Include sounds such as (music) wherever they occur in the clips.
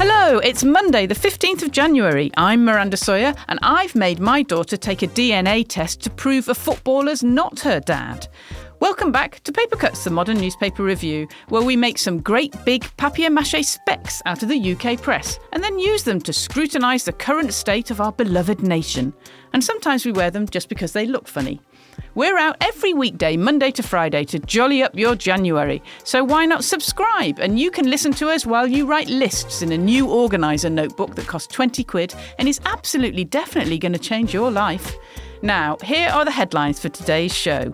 Hello, it's Monday, the 15th of January. I'm Miranda Sawyer, and I've made my daughter take a DNA test to prove a footballer's not her dad. Welcome back to Paper Cuts, the modern newspaper review, where we make some great big papier mache specs out of the UK press and then use them to scrutinise the current state of our beloved nation. And sometimes we wear them just because they look funny. We're out every weekday, Monday to Friday, to jolly up your January. So why not subscribe? And you can listen to us while you write lists in a new organiser notebook that costs 20 quid and is absolutely definitely going to change your life. Now, here are the headlines for today's show.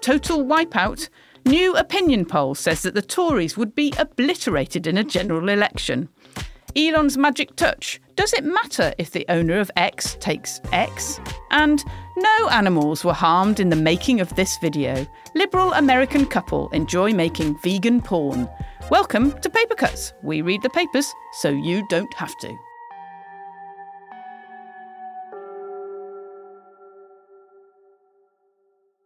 Total wipeout. New opinion poll says that the Tories would be obliterated in a general election. Elon's magic touch. Does it matter if the owner of X takes X? And no animals were harmed in the making of this video. Liberal American couple enjoy making vegan porn. Welcome to Paper Cuts. We read the papers so you don't have to.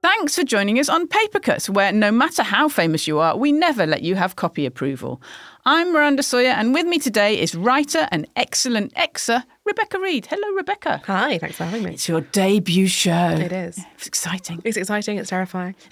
Thanks for joining us on Paper Cuts, where no matter how famous you are, we never let you have copy approval. I'm Miranda Sawyer, and with me today is writer and excellent exer, Rebecca Reid. Hello, Rebecca. Hi, thanks for having me. It's your debut show. It is. It's exciting. It's exciting, it's terrifying. (laughs)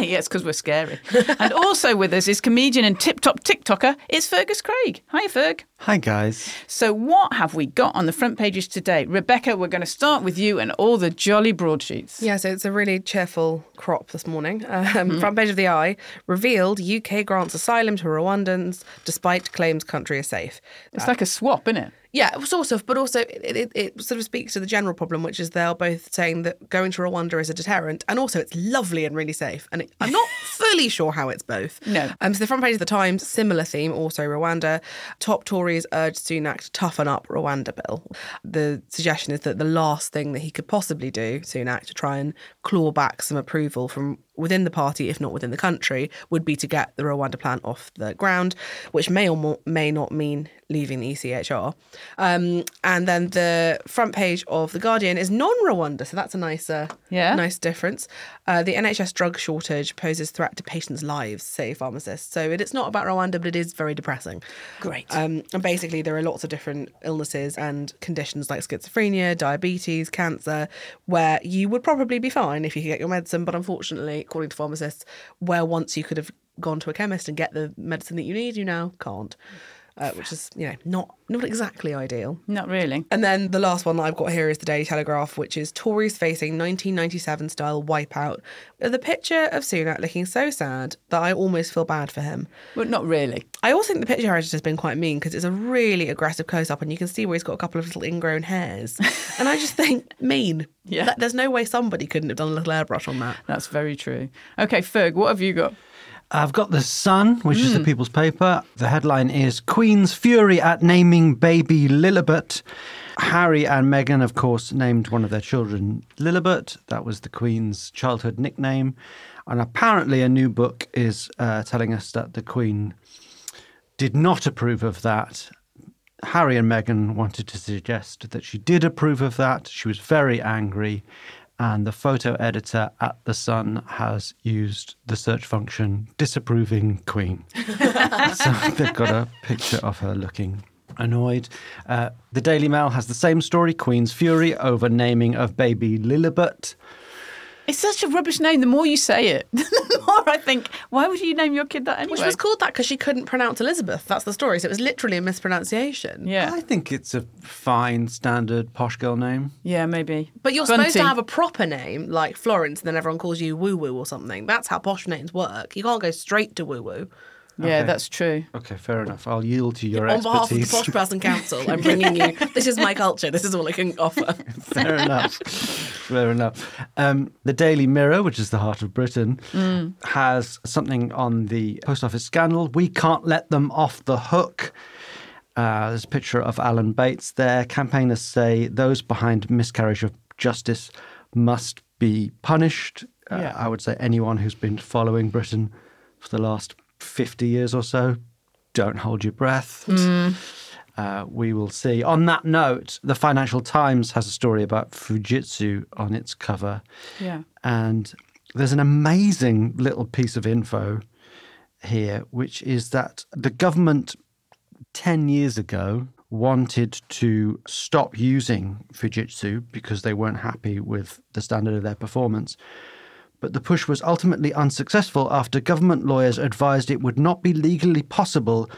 yes, because we're scary. and also with us is comedian and tip top TikToker, it's Fergus Craig. Hi, Ferg. Hi, guys. So, what have we got on the front pages today? Rebecca, we're going to start with you and all the jolly broadsheets. Yeah, so it's a really cheerful crop this morning. (laughs) Um, Front page of the i revealed UK grants asylum to Rwandans despite claims country is safe. It's like a swap, isn't it? Yeah, sort of, but also it, it, it sort of speaks to the general problem, which is they're both saying that going to Rwanda is a deterrent, and also it's lovely and really safe. And it, I'm not (laughs) fully sure how it's both. No. Um, so the front page of the Times, similar theme, also Rwanda. Top Tories urge Sunak to toughen up Rwanda bill. The suggestion is that the last thing that he could possibly do, Sunak, to try and claw back some approval from within the party, if not within the country, would be to get the Rwanda plan off the ground, which may or may not mean leaving the ECHR. Um, and then the front page of the Guardian is non-Rwanda, so that's a nice, uh, Yeah. nice difference. Uh, the NHS drug shortage poses threat to patients' lives, say pharmacists. So it, it's not about Rwanda, but it is very depressing. Great. Um, and basically, there are lots of different illnesses and conditions like schizophrenia, diabetes, cancer, where you would probably be fine if you could get your medicine. But unfortunately, according to pharmacists, where once you could have gone to a chemist and get the medicine that you need, you now can't, uh, which is you know not not exactly ideal. Not really. And then the last one that I've got here is the Daily Telegraph, which is Tories facing 1997 style wipeout. The picture of Sunak looking so sad that I almost feel bad for him. But not really. I also think the picture editor has been quite mean because it's a really aggressive close up and you can see where he's got a couple of little ingrown hairs. (laughs) and I just think mean. Yeah. That- there's no way somebody couldn't have done a little airbrush on that. That's very true. Okay, Ferg, what have you got? I've got The Sun, which is the People's paper. The headline is Queen's Fury at Naming Baby Lilibet. Harry and Meghan, of course, named one of their children Lilibet. That was the Queen's childhood nickname. And apparently, a new book is uh, telling us that the Queen did not approve of that. Harry and Meghan wanted to suggest that she did approve of that. She was very angry. And the photo editor at The Sun has used the search function disapproving Queen. (laughs) so they've got a picture of her looking annoyed. Uh, the Daily Mail has the same story Queen's fury over naming of baby Lilibet. It's such a rubbish name. The more you say it, (laughs) the more I think, why would you name your kid that anyway? Which was called that because she couldn't pronounce Elizabeth. That's the story. So it was literally a mispronunciation. Yeah. I think it's a fine, standard posh girl name. Yeah, maybe. But you're supposed to have a proper name like Florence, and then everyone calls you Woo Woo or something. That's how posh names work. You can't go straight to Woo Woo. Yeah, Okay. that's true. Okay, fair enough. I'll yield to your On behalf of the expertise. Posh Person Council, I'm (laughs) bringing you. This is my culture. This is all I can offer. (laughs) Fair enough. Fair enough. Um, the Daily Mirror, which is the heart of Britain, has something on the post office scandal. We can't let them off the hook. Uh, there's a picture of Alan Bates there. Campaigners say those behind miscarriage of justice must be punished. Uh, Yeah. I would say anyone who's been following Britain for the last 50 years or so, don't hold your breath. Uh, we will see. On that note, the Financial Times has a story about Fujitsu on its cover. Yeah. And there's an amazing little piece of info here, which is that the government 10 years ago wanted to stop using Fujitsu because they weren't happy with the standard of their performance. But the push was ultimately unsuccessful after government lawyers advised it would not be legally possible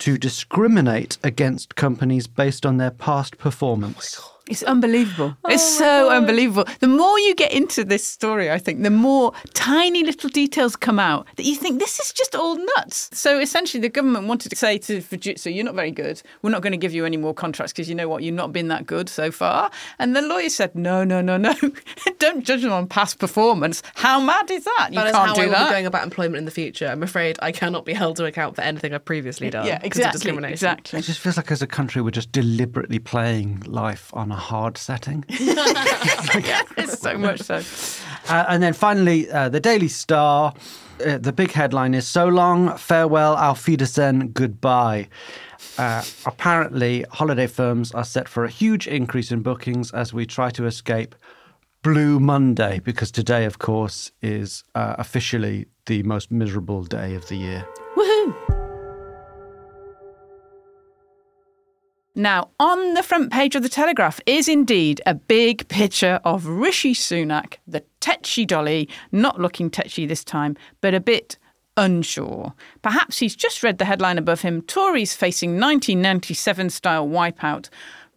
to discriminate against companies based on their past performance. Oh It's unbelievable. Oh it's so unbelievable. The more you get into this story, I think, the more tiny little details come out that you think this is just all nuts. So essentially, the government wanted to say to Fujitsu, "You're not very good. We're not going to give you any more contracts because you know what? You've not been that good so far." And the lawyer said, "No, no, no, no. (laughs) Don't judge them on past performance. How mad is that? You That is can't how do I will that." be going about employment in the future. I'm afraid I cannot be held to account for anything I've previously done. yeah, 'cause of exactly. discrimination. Exactly. It just feels like as a country we're just deliberately playing life on a hard setting. (laughs) (laughs) it's so much so. (laughs) Uh, and then finally, uh, the Daily Star. Uh, the big headline is "So long, farewell, auf Wiedersehen, goodbye." Uh, apparently, holiday firms are set for a huge increase in bookings as we try to escape Blue Monday, because today, of course, is uh, officially the most miserable day of the year. Woohoo! Now, on the front page of the Telegraph is indeed a big picture of Rishi Sunak, the tetchy dolly, not looking tetchy this time, but a bit unsure. Perhaps he's just read the headline above him Tories facing 1997 style wipeout.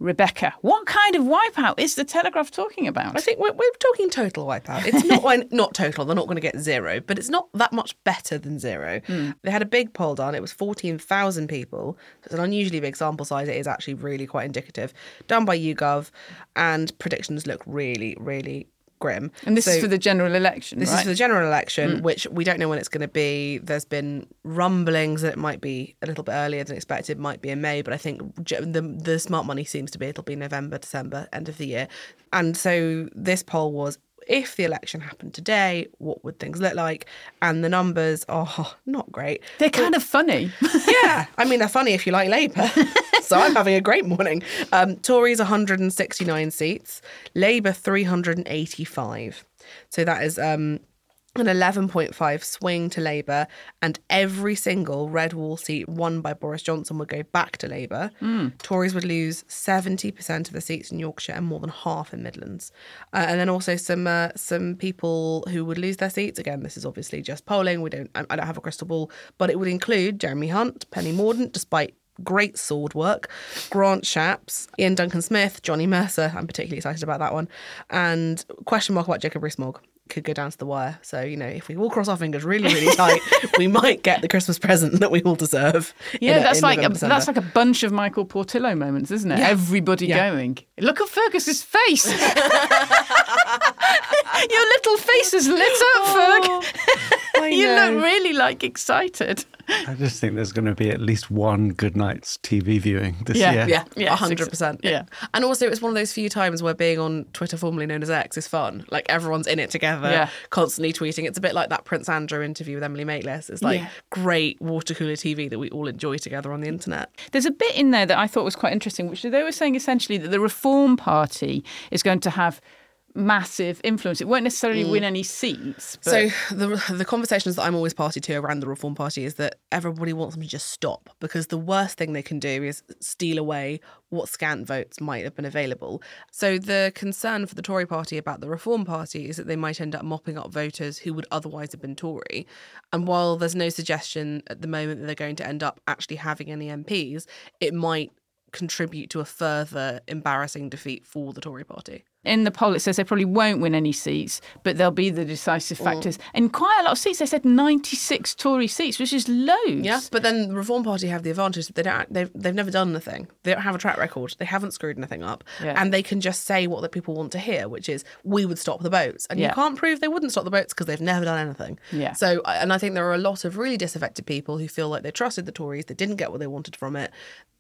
Rebecca, what kind of wipeout is the Telegraph talking about? I think we're, we're talking total wipeout. It's not not total. They're not going to get zero, but it's not that much better than zero. Hmm. They had a big poll done. It was fourteen thousand people. It's an unusually big sample size. It is actually really quite indicative. Done by YouGov, and predictions look really, really grim. and this So- is for the general election, This right? is for the general election, mm. which we don't know when it's going to be. There's been rumblings that it might be a little bit earlier than expected, might be in May, but I think the the smart money seems to be it'll be November, December, end of the year. And so this poll was if the election happened today, what would things look like? And the numbers are not great. They're kind of funny. (laughs) yeah, I mean they're funny if you like Labour. (laughs) so I'm having a great morning. Um, Tories 169 seats, Labour 385. So that is um, an 11.5 swing to Labour, and every single red wall seat won by Boris Johnson would go back to Labour. Tories would lose 70% of the seats in Yorkshire and more than half in Midlands. Uh, and then also some uh, some people who would lose their seats. Again, this is obviously just polling. We don't I I don't have a crystal ball, but it would include Jeremy Hunt, Penny Mordaunt, despite great sword work, Grant Shapps, Iain Duncan Smith, Johnny Mercer. I'm particularly excited about that one. And question mark about Jacob Rees-Mogg could go down to the wire. So, you know, if we all cross our fingers really, really tight, (laughs) we might get the Christmas present that we all deserve. Yeah, a- that's in like a, that's like a bunch of Michael Portillo moments, isn't it? Yeah. Everybody Yeah. going. Look at Fergus's face. (laughs) (laughs) Your little face is lit up, Ferg. Oh. I you know. look really like excited. I just think there's going to be at least one good night's TV viewing this Yeah, year. Yeah, Yes, hundred percent. yeah. and also it's one of those few times where being on Twitter, formerly known as X, is fun. Like everyone's in it together, Yeah. constantly tweeting. It's a bit like that Prince Andrew interview with Emily Maitlis. It's like Yeah. great water cooler TV that we all enjoy together on the internet. There's a bit in there that I thought was quite interesting, which they were saying essentially that the Reform Party is going to have massive influence. It won't necessarily mm. win any seats. But So the the conversations that I'm always party to around the Reform Party is that everybody wants them to just stop because the worst thing they can do is steal away what scant votes might have been available. So the concern for the Tory Party about the Reform Party is that they might end up mopping up voters who would otherwise have been Tory. And while there's no suggestion at the moment that they're going to end up actually having any MPs, it might contribute to a further embarrassing defeat for the Tory Party. In the poll, it says they probably won't win any seats, but they'll be the decisive mm. factors. And quite a lot of seats, they said 96 Tory seats, which is loads. Yeah, but then the Reform Party have the advantage that they don't. They've they've never done anything. They don't have a track record. They haven't screwed anything up, Yeah. and they can just say what the people want to hear, which is we would stop the boats, and Yeah. you can't prove they wouldn't stop the boats because they've never done anything. Yeah. So, and I think there are a lot of really disaffected people who feel like they trusted the Tories, they didn't get what they wanted from it,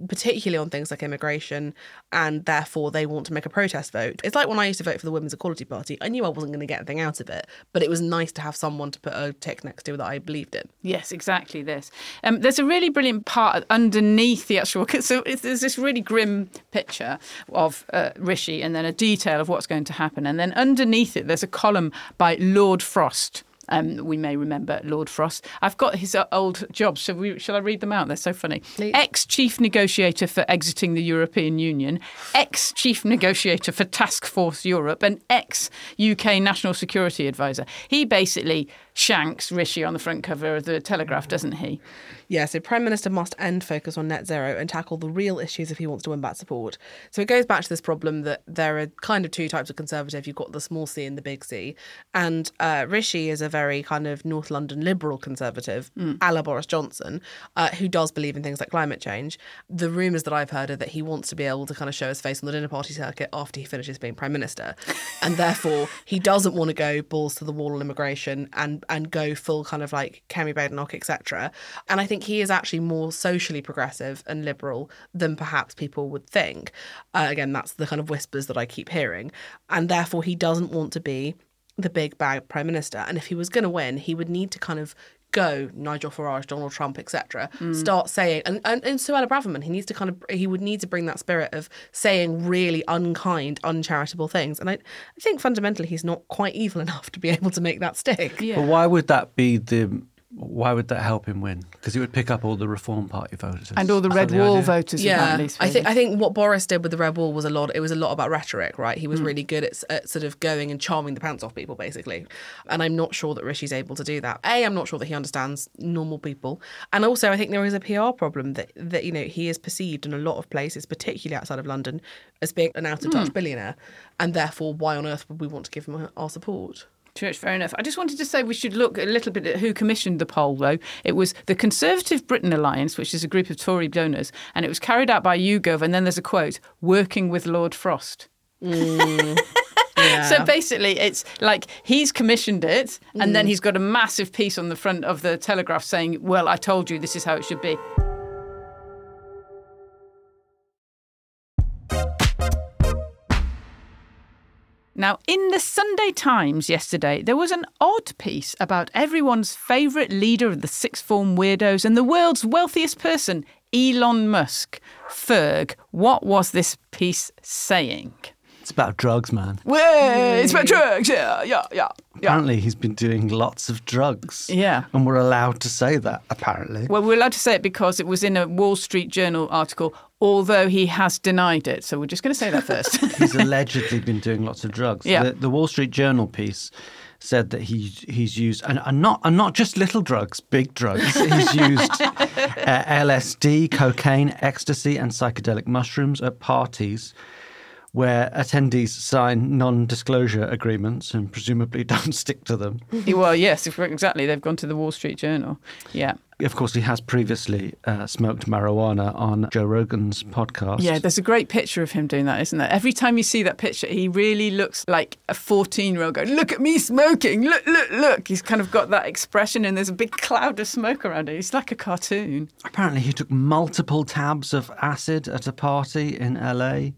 particularly on things like immigration, and therefore they want to make a protest vote. It's like when I used to vote for the Women's Equality Party. I knew I wasn't going to get anything out of it, but it was nice to have someone to put a tick next to that I believed in. Yes, exactly this. Um, there's a really brilliant part underneath the actual. So there's this really grim picture of uh, Rishi and then a detail of what's going to happen. And then underneath it, there's a column by Lord Frost. Um, we may remember Lord Frost. I've got his uh, old jobs. Shall, we, shall I read them out? They're so funny. Ex chief negotiator for exiting the European Union, ex chief negotiator for Task Force Europe, and ex UK National Security Advisor. He basically shanks Rishi on the front cover of the Telegraph, doesn't he? Yeah, so Prime Minister must end focus on net zero and tackle the real issues if he wants to win back support. So it goes back to this problem that there are kind of two types of conservative. You've got the small c and the big C. And uh, Rishi is a very kind of North London liberal conservative, a la Boris Johnson, uh, who does believe in things like climate change. The rumours that I've heard are that he wants to be able to kind of show his face on the dinner party circuit after he finishes being Prime Minister. and therefore, he doesn't want to go balls to the wall on immigration and, and go full kind of like Kemi Badenoch, etc. And I think he is actually more socially progressive and liberal than perhaps people would think. Uh, again, that's the kind of whispers that I keep hearing. And therefore, he doesn't want to be the big bad prime minister. And if he was going to win, he would need to kind of go Nigel Farage, Donald Trump, etc. Mm. Start saying, and, and and Suella Braverman, he needs to kind of he would need to bring that spirit of saying really unkind, uncharitable things. And I, I think fundamentally he's not quite evil enough to be able to make that stick. Yeah. But why would that be the? Why would that help him win? Because it would pick up all the Reform Party voters. And all the Red that Wall idea? voters, yeah, apparently. I think I think what Boris did with the Red Wall was a lot. It was a lot about rhetoric, right? He was hmm. really good at, at sort of going and charming the pants off people, basically. And I'm not sure that Rishi's able to do that. A, I'm not sure that he understands normal people, and also I think there is a PR problem that that you know he is perceived in a lot of places, particularly outside of London, as being an out of touch hmm. billionaire, and therefore why on earth would we want to give him our support? Church, fair enough. I just wanted to say we should look a little bit at who commissioned the poll, though. It was the Conservative Britain Alliance, which is a group of Tory donors, and it was carried out by YouGov. And then there's a quote working with Lord Frost. Mm. (laughs) So basically, it's like he's commissioned it, and then mm. he's got a massive piece on the front of the Telegraph saying, Well, I told you this is how it should be. Now, in the Sunday Times yesterday, there was an odd piece about everyone's favourite leader of the sixth form weirdos and the world's wealthiest person, Elon Musk. Ferg, what was this piece saying? It's about drugs, man. Well, it's about drugs, yeah, yeah, yeah. Yeah. Apparently, he's been doing lots of drugs. Yeah. And we're allowed to say that, apparently. Well, we're allowed to say it because it was in a Wall Street Journal article, although he has denied it. So we're just going to say that first. (laughs) he's allegedly been doing lots of drugs. Yeah. The, the Wall Street Journal piece said that he he's used and, and not and not just little drugs, big drugs. He's (laughs) used uh, LSD, cocaine, ecstasy, and psychedelic mushrooms at parties where attendees sign non-disclosure agreements and presumably (laughs) don't stick to them. well, yes, exactly. They've gone to the Wall Street Journal. Yeah. Of course, he has previously uh, smoked marijuana on Joe Rogan's podcast. Yeah, there's a great picture of him doing that, isn't there? Every time you see that picture, he really looks like a 14 year old going, Look at me smoking. Look, look, look. He's kind of got that expression, and there's a big cloud of smoke around it. He's like a cartoon. Apparently, he took multiple tabs of acid at a party in LA,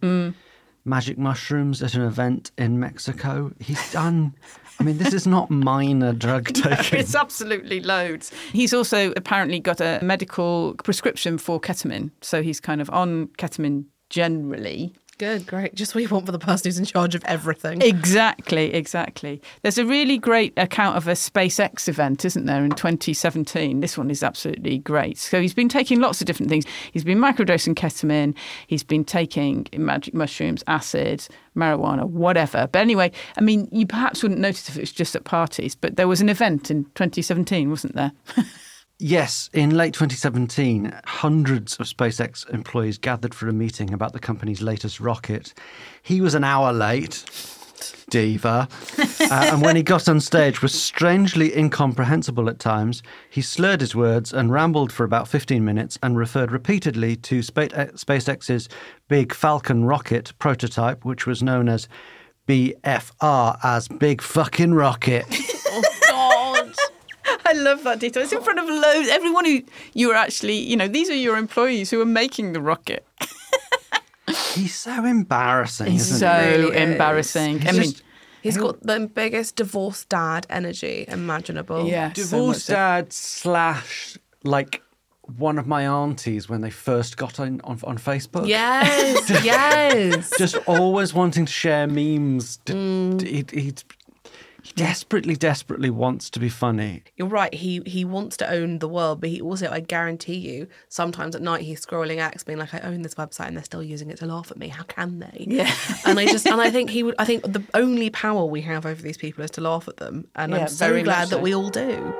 magic mushrooms at an event in Mexico. He's done. I mean, this is not minor drug (laughs) taking. It's absolutely loads. He's also apparently got a medical prescription for ketamine. So he's kind of on ketamine generally. Good, great. Just what you want for the person who's in charge of everything. Exactly, exactly. There's a really great account of a SpaceX event, isn't there, in 2017? This one is absolutely great. So he's been taking lots of different things. He's been microdosing ketamine, he's been taking magic mushrooms, acid, marijuana, whatever. But anyway, I mean, you perhaps wouldn't notice if it was just at parties, but there was an event in 2017, wasn't there? (laughs) Yes, in late 2017, hundreds of SpaceX employees gathered for a meeting about the company's latest rocket. He was an hour late, diva, uh, and when he got on stage was strangely incomprehensible at times. He slurred his words and rambled for about 15 minutes and referred repeatedly to uh, SpaceX's big Falcon rocket prototype, which was known as BFR, as Big Fucking Rocket. (laughs) God. I love that detail. It's in front of loads. Everyone who you were actually, you know, these are your employees who are making the rocket. (laughs) He's so embarrassing, He's isn't so he? really is. embarrassing. I mean, just- He's got the biggest divorced dad energy imaginable. yeah, so Divorced so. dad slash like one of my aunties when they first got on on, on Facebook. Yes, (laughs) yes. Just always wanting to share memes. D- mm. d- he- he'd- desperately, desperately wants to be funny. You're right. He he wants to own the world, but he also, I guarantee you, sometimes at night he's scrolling X, being like, "I own this website, and they're still using it to laugh at me. How can they?" Yeah. and I just and I think he would. I think the only power we have over these people is to laugh at them, and Yeah, I'm so very glad that we all do.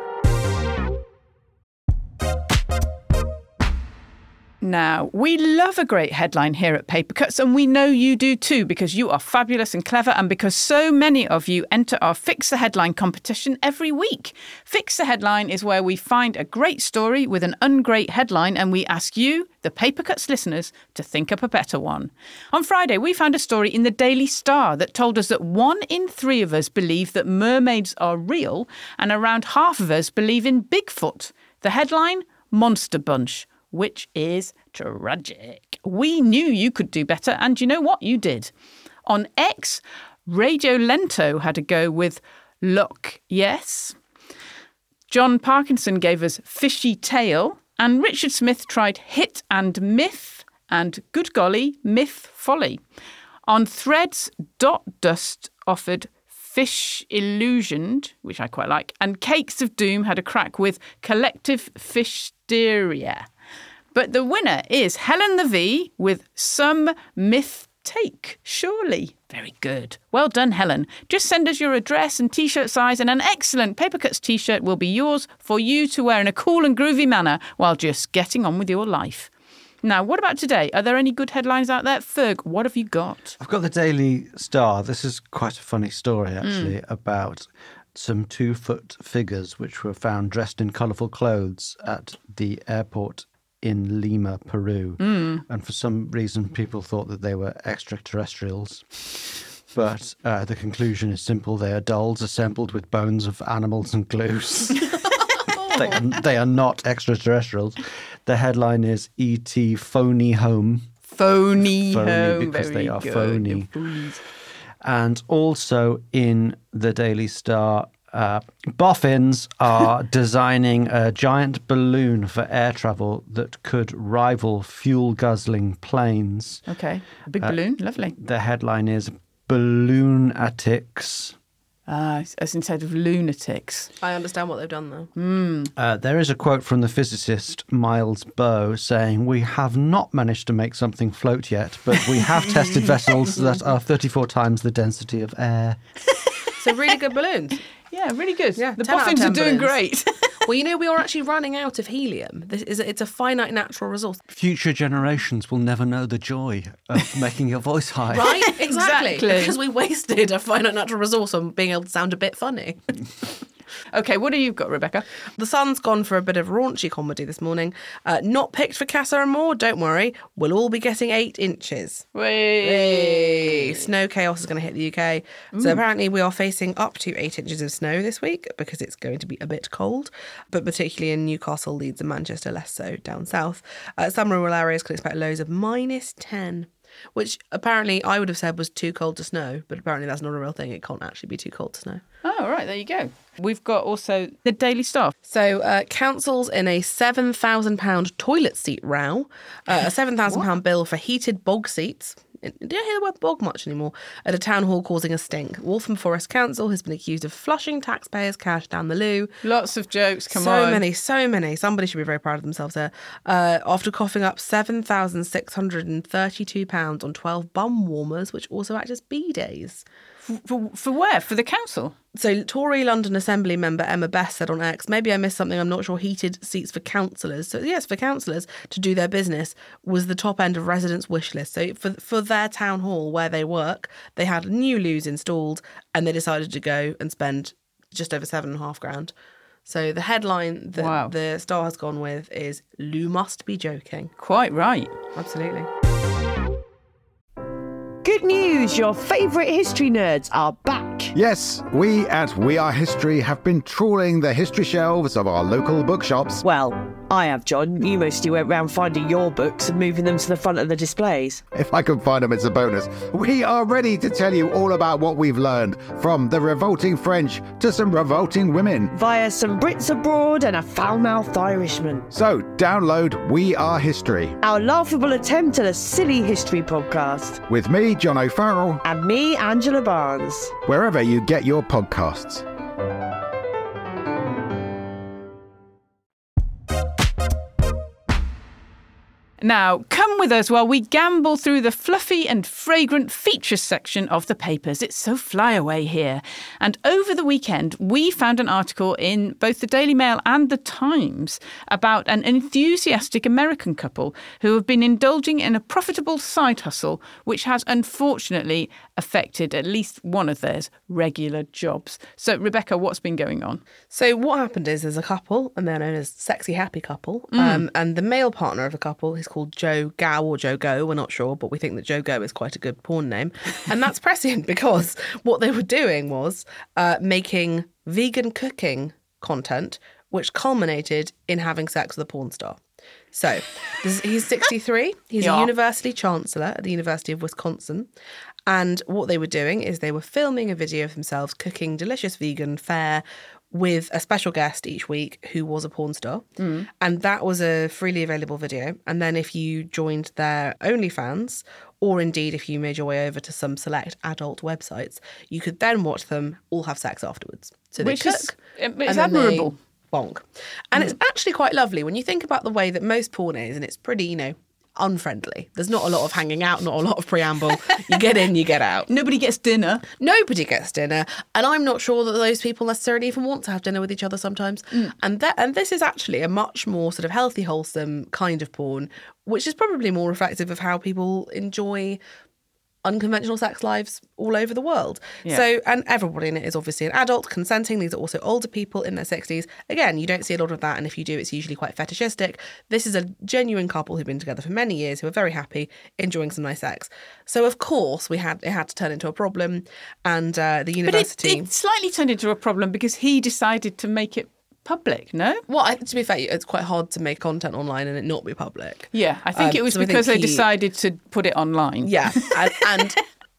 Now, we love a great headline here at Paper Cuts, and we know you do too because you are fabulous and clever, and because so many of you enter our Fix the Headline competition every week. Fix the Headline is where we find a great story with an ungreat headline, and we ask you, the Paper Cuts listeners, to think up a better one. On Friday, we found a story in the Daily Star that told us that one in three of us believe that mermaids are real, and around half of us believe in Bigfoot. The headline Monster Bunch which is tragic. We knew you could do better, and you know what? You did. On X, Radio Lento had a go with Look, yes. John Parkinson gave us Fishy Tale, and Richard Smith tried Hit and Myth, and Good Golly, Myth Folly. On Threads, Dot Dust offered Fish Illusioned, which I quite like, and Cakes of Doom had a crack with Collective Fishsteria. But the winner is Helen the V with Some Myth Take, surely. Very good. Well done, Helen. Just send us your address and t shirt size, and an excellent Paper Cuts t shirt will be yours for you to wear in a cool and groovy manner while just getting on with your life. Now, what about today? Are there any good headlines out there? Ferg, what have you got? I've got the Daily Star. This is quite a funny story, hmm. actually, about some two foot figures which were found dressed in colourful clothes at the airport in Lima, Peru. And for some reason, people thought that they were extraterrestrials. But uh, the conclusion is simple they are dolls assembled with bones of animals and glues. (laughs) they, are, they are not extraterrestrials. The headline is E.T. Phony Home. Phony, Phony home. because Very they are good. phony. And also in the Daily Star, uh, boffins are (laughs) designing a giant balloon for air travel that could rival fuel guzzling planes. Okay. A big Uh, balloon. Lovely. The headline is Balloonatics. Ah, as instead of lunatics. I understand what they've done though. Uh, there is a quote from the physicist Miles Bow saying, We have not managed to make something float yet, but we have tested (laughs) vessels that are 34 times the density of air. So really good balloons. (laughs) Yeah, really good. Yeah, the 10 boffins are doing great. (laughs) Well, you know we are actually running out of helium. This is it's a finite natural resource, Future generations will never know the joy of (laughs) making your voice high. right? (laughs) Exactly. Exactly. Because we wasted a finite natural resource on being able to sound a bit funny. Okay, what have you got, Rebecca? The Sun's gone for a bit of raunchy comedy this morning. Uh, not picked for Casa and Moore, don't worry. We'll all be getting eight inches. Hey, Snow chaos is going to hit the UK. So apparently we are facing up to eight inches of snow this week because it's going to be a bit cold, but particularly in Newcastle, Leeds, and Manchester, less so down south. Uh, some rural areas can expect lows of minus 10. Which apparently I would have said was too cold to snow, but apparently that's not a real thing. It can't actually be too cold to snow. Oh, all right, there you go. We've got also the Daily Star. So, uh, councils in a £7,000 toilet seat row, uh, a £7,000 bill for heated bog seats. You don't hear the word bog much anymore. At a town hall causing a stink. Waltham Forest Council has been accused of flushing taxpayers' cash down the loo. Lots of jokes. Come so on. many, so many. Somebody should be very proud of themselves there. Uh, after coughing up £7,632 on 12 bum warmers, which also act as bidets. For, for where? For the council? So, Tory London Assembly member Emma Best said on X, maybe I missed something, I'm not sure, heated seats for councillors. So, yes, for councillors to do their business was the top end of residents' wish list. So, for, for their town hall where they work, they had new loos installed and they decided to go and spend just over seven and a half grand. So, the headline that Wow. the Star has gone with is Loo must be joking. Quite right. Absolutely. Good news! Your favourite history nerds are back. Yes, we at We Are History have been trawling the history shelves of our local bookshops. Well, I have, John. You mostly went round finding your books and moving them to the front of the displays. If I can find them, it's a bonus. We are ready to tell you all about what we've learned from the revolting French to some revolting women. Via some Brits abroad and a foul mouthed Irishman. So download We Are History Our laughable attempt at a silly history podcast. with me, John O'Farrell, And me, Angela Barnes. wherever you get your podcasts. Now, come with us while we gambol through the fluffy and fragrant features section of the papers. It's so flyaway here. And over the weekend, we found an article in both the Daily Mail and the Times about an enthusiastic American couple who have been indulging in a profitable side hustle, which has unfortunately affected at least one of their regular jobs. So, Rebecca, what's been going on? So what happened is there's a couple, and they're known as sexy happy couple. Um, and the male partner of the couple is called Joe Gow or Joe Go. We're not sure, but we think that Joe Go is quite a good porn name, (laughs) and that's prescient because what they were doing was uh, making vegan cooking content, which culminated in having sex with a porn star. So this, he's 63. He's (laughs) Yeah. a university chancellor at the University of Wisconsin. And what they were doing is they were filming a video of themselves cooking delicious vegan fare with a special guest each week who was a porn star. Mm. And that was a freely available video. And then if you joined their OnlyFans, or indeed if you made your way over to some select adult websites, you could then watch them all have sex afterwards. So they Which cook. is- it's admirable. Bonk. And it's mm. actually quite lovely when you think about the way that most porn is, and it's pretty, you know, unfriendly. There's not a lot of hanging out, not a lot of preamble. You get in, you get out. Nobody gets dinner. Nobody gets dinner, and I'm not sure that those people necessarily even want to have dinner with each other sometimes. Mm. And that, and this is actually a much more sort of healthy, wholesome kind of porn, which is probably more reflective of how people enjoy unconventional sex lives all over the world. Yeah. So, and everybody in it is obviously an adult, consenting. These are also older people in their 60s. Again, you don't see a lot of that, and if you do, it's usually quite fetishistic. This is a genuine couple who've been together for many years, who are very happy, enjoying some nice sex. So, of course, we had it had to turn into a problem, and uh, the But it, university. it slightly turned into a problem because he decided to make it public, no? well, I, to be fair, it's quite hard to make content online and it not be public. Yeah, I think Um, it was so because they he- decided to put it online. Yeah, (laughs) and, and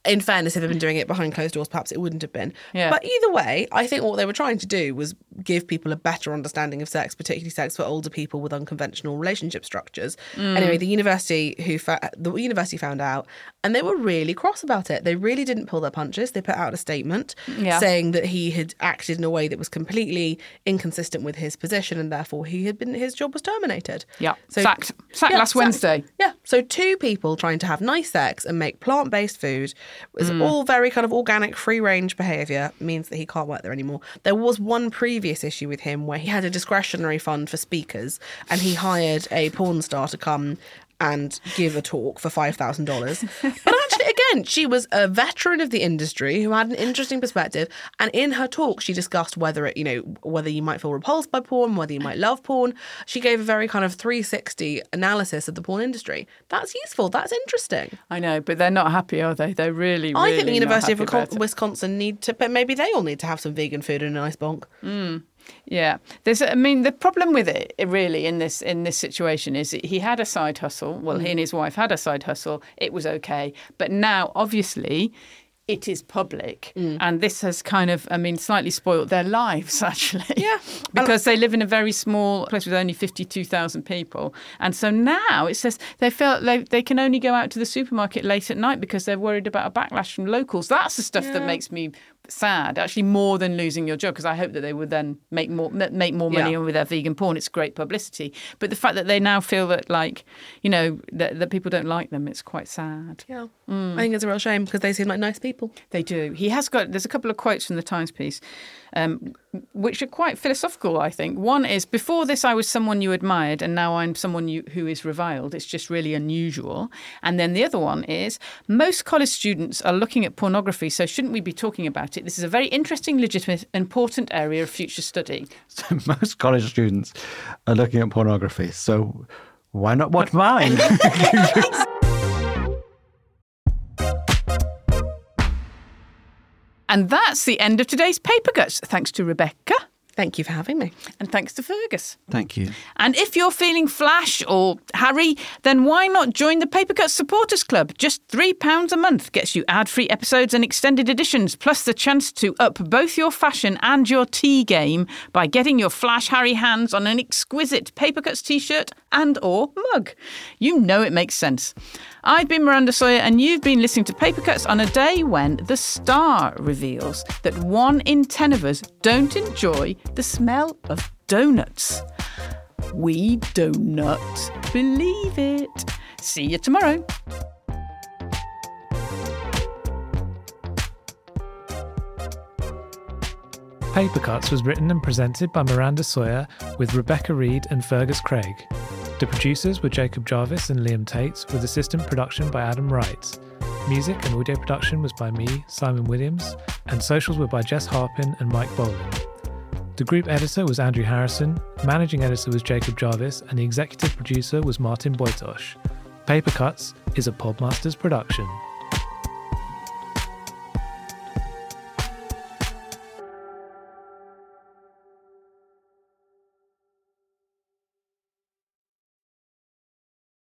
in fairness, if they'd been doing it behind closed doors, perhaps it wouldn't have been. Yeah. But either way, I think what they were trying to do was give people a better understanding of sex, particularly sex for older people with unconventional relationship structures. Mm. Anyway, the university who fa- the university found out, and they were really cross about it. They really didn't pull their punches. They put out a statement Yeah. saying that he had acted in a way that was completely inconsistent with his position, and therefore he had been his job was terminated. Yeah. Sacked. Sacked last sacked. Wednesday. Yeah. So two people trying to have nice sex and make plant-based food was Mm. all very kind of organic, free-range behaviour means that he can't work there anymore. There was one previous issue with him where he had a discretionary fund for speakers and he hired a porn star to come and give a talk for five thousand dollars. But actually, again, she was a veteran of the industry who had an interesting perspective. And in her talk, she discussed whether it, you know, whether you might feel repulsed by porn, whether you might love porn. She gave a very kind of 360 analysis of the porn industry. That's useful. That's interesting. I know, but they're not happy, are they? They're really, I think the University of Wisconsin, about it. Wisconsin need to, but maybe they all need to have some vegan food and a nice bonk. Hmm. Yeah, there's. I mean, the problem with it, really, in this in this situation, is that he had a side hustle. Well, he mm-hmm. and his wife had a side hustle. It was okay, but now, obviously, it is public, mm. and this has kind of, I mean, slightly spoilt their (laughs) lives actually. Yeah. (laughs) because they live in a very small place with only fifty-two thousand people, and so now it says they feel they they can only go out to the supermarket late at night because they're worried about a backlash from locals. That's the stuff that makes me sad, actually, more than losing your job. Because I hope that they would then make more make more money Yeah. with their vegan porn. It's great publicity, but the fact that they now feel that like you know that, that people don't like them, it's quite sad. Yeah. Mm. I think it's a real shame because they seem like nice people. They do. He has got. There's a couple of quotes from the Times piece, um, which are quite philosophical. I think one is: "Before this, I was someone you admired, and now I'm someone you, who is reviled. It's just really unusual." And then the other one is: "Most college students are looking at pornography, so shouldn't we be talking about it? This is a very interesting, legitimate, important area of future study." (laughs) So most college students are looking at pornography. So why not watch mine? (laughs) (laughs) And that's the end of today's Paper Cuts. Thanks to Rebecca. Thank you for having me. And thanks to Fergus. Thank you. And if you're feeling Flash or Harry, then why not join the Papercut Supporters Club? Just £3 a month gets you ad free episodes and extended editions, plus the chance to up both your fashion and your tea game by getting your Flash Harry hands on an exquisite Paper Papercuts t shirt and or mug. You know it makes sense. I've been Miranda Sawyer, and you've been listening to Papercuts on a day when The Star reveals that one in ten of us don't enjoy the smell of donuts. We do not believe it. See you tomorrow. Paper Cuts was written and presented by Miranda Sawyer with Rebecca Reid and Fergus Craig. The producers were Jacob Jarvis and Liam Tait, with assistant production by Adam Wright. Music and audio production was by me, Simon Williams, and socials were by Jess Harpin and Mike Boland. The group editor was Andrew Harrison, managing editor was Jacob Jarvis, and the executive producer was Martin Bojtos. Paper Cuts is a Podmasters production.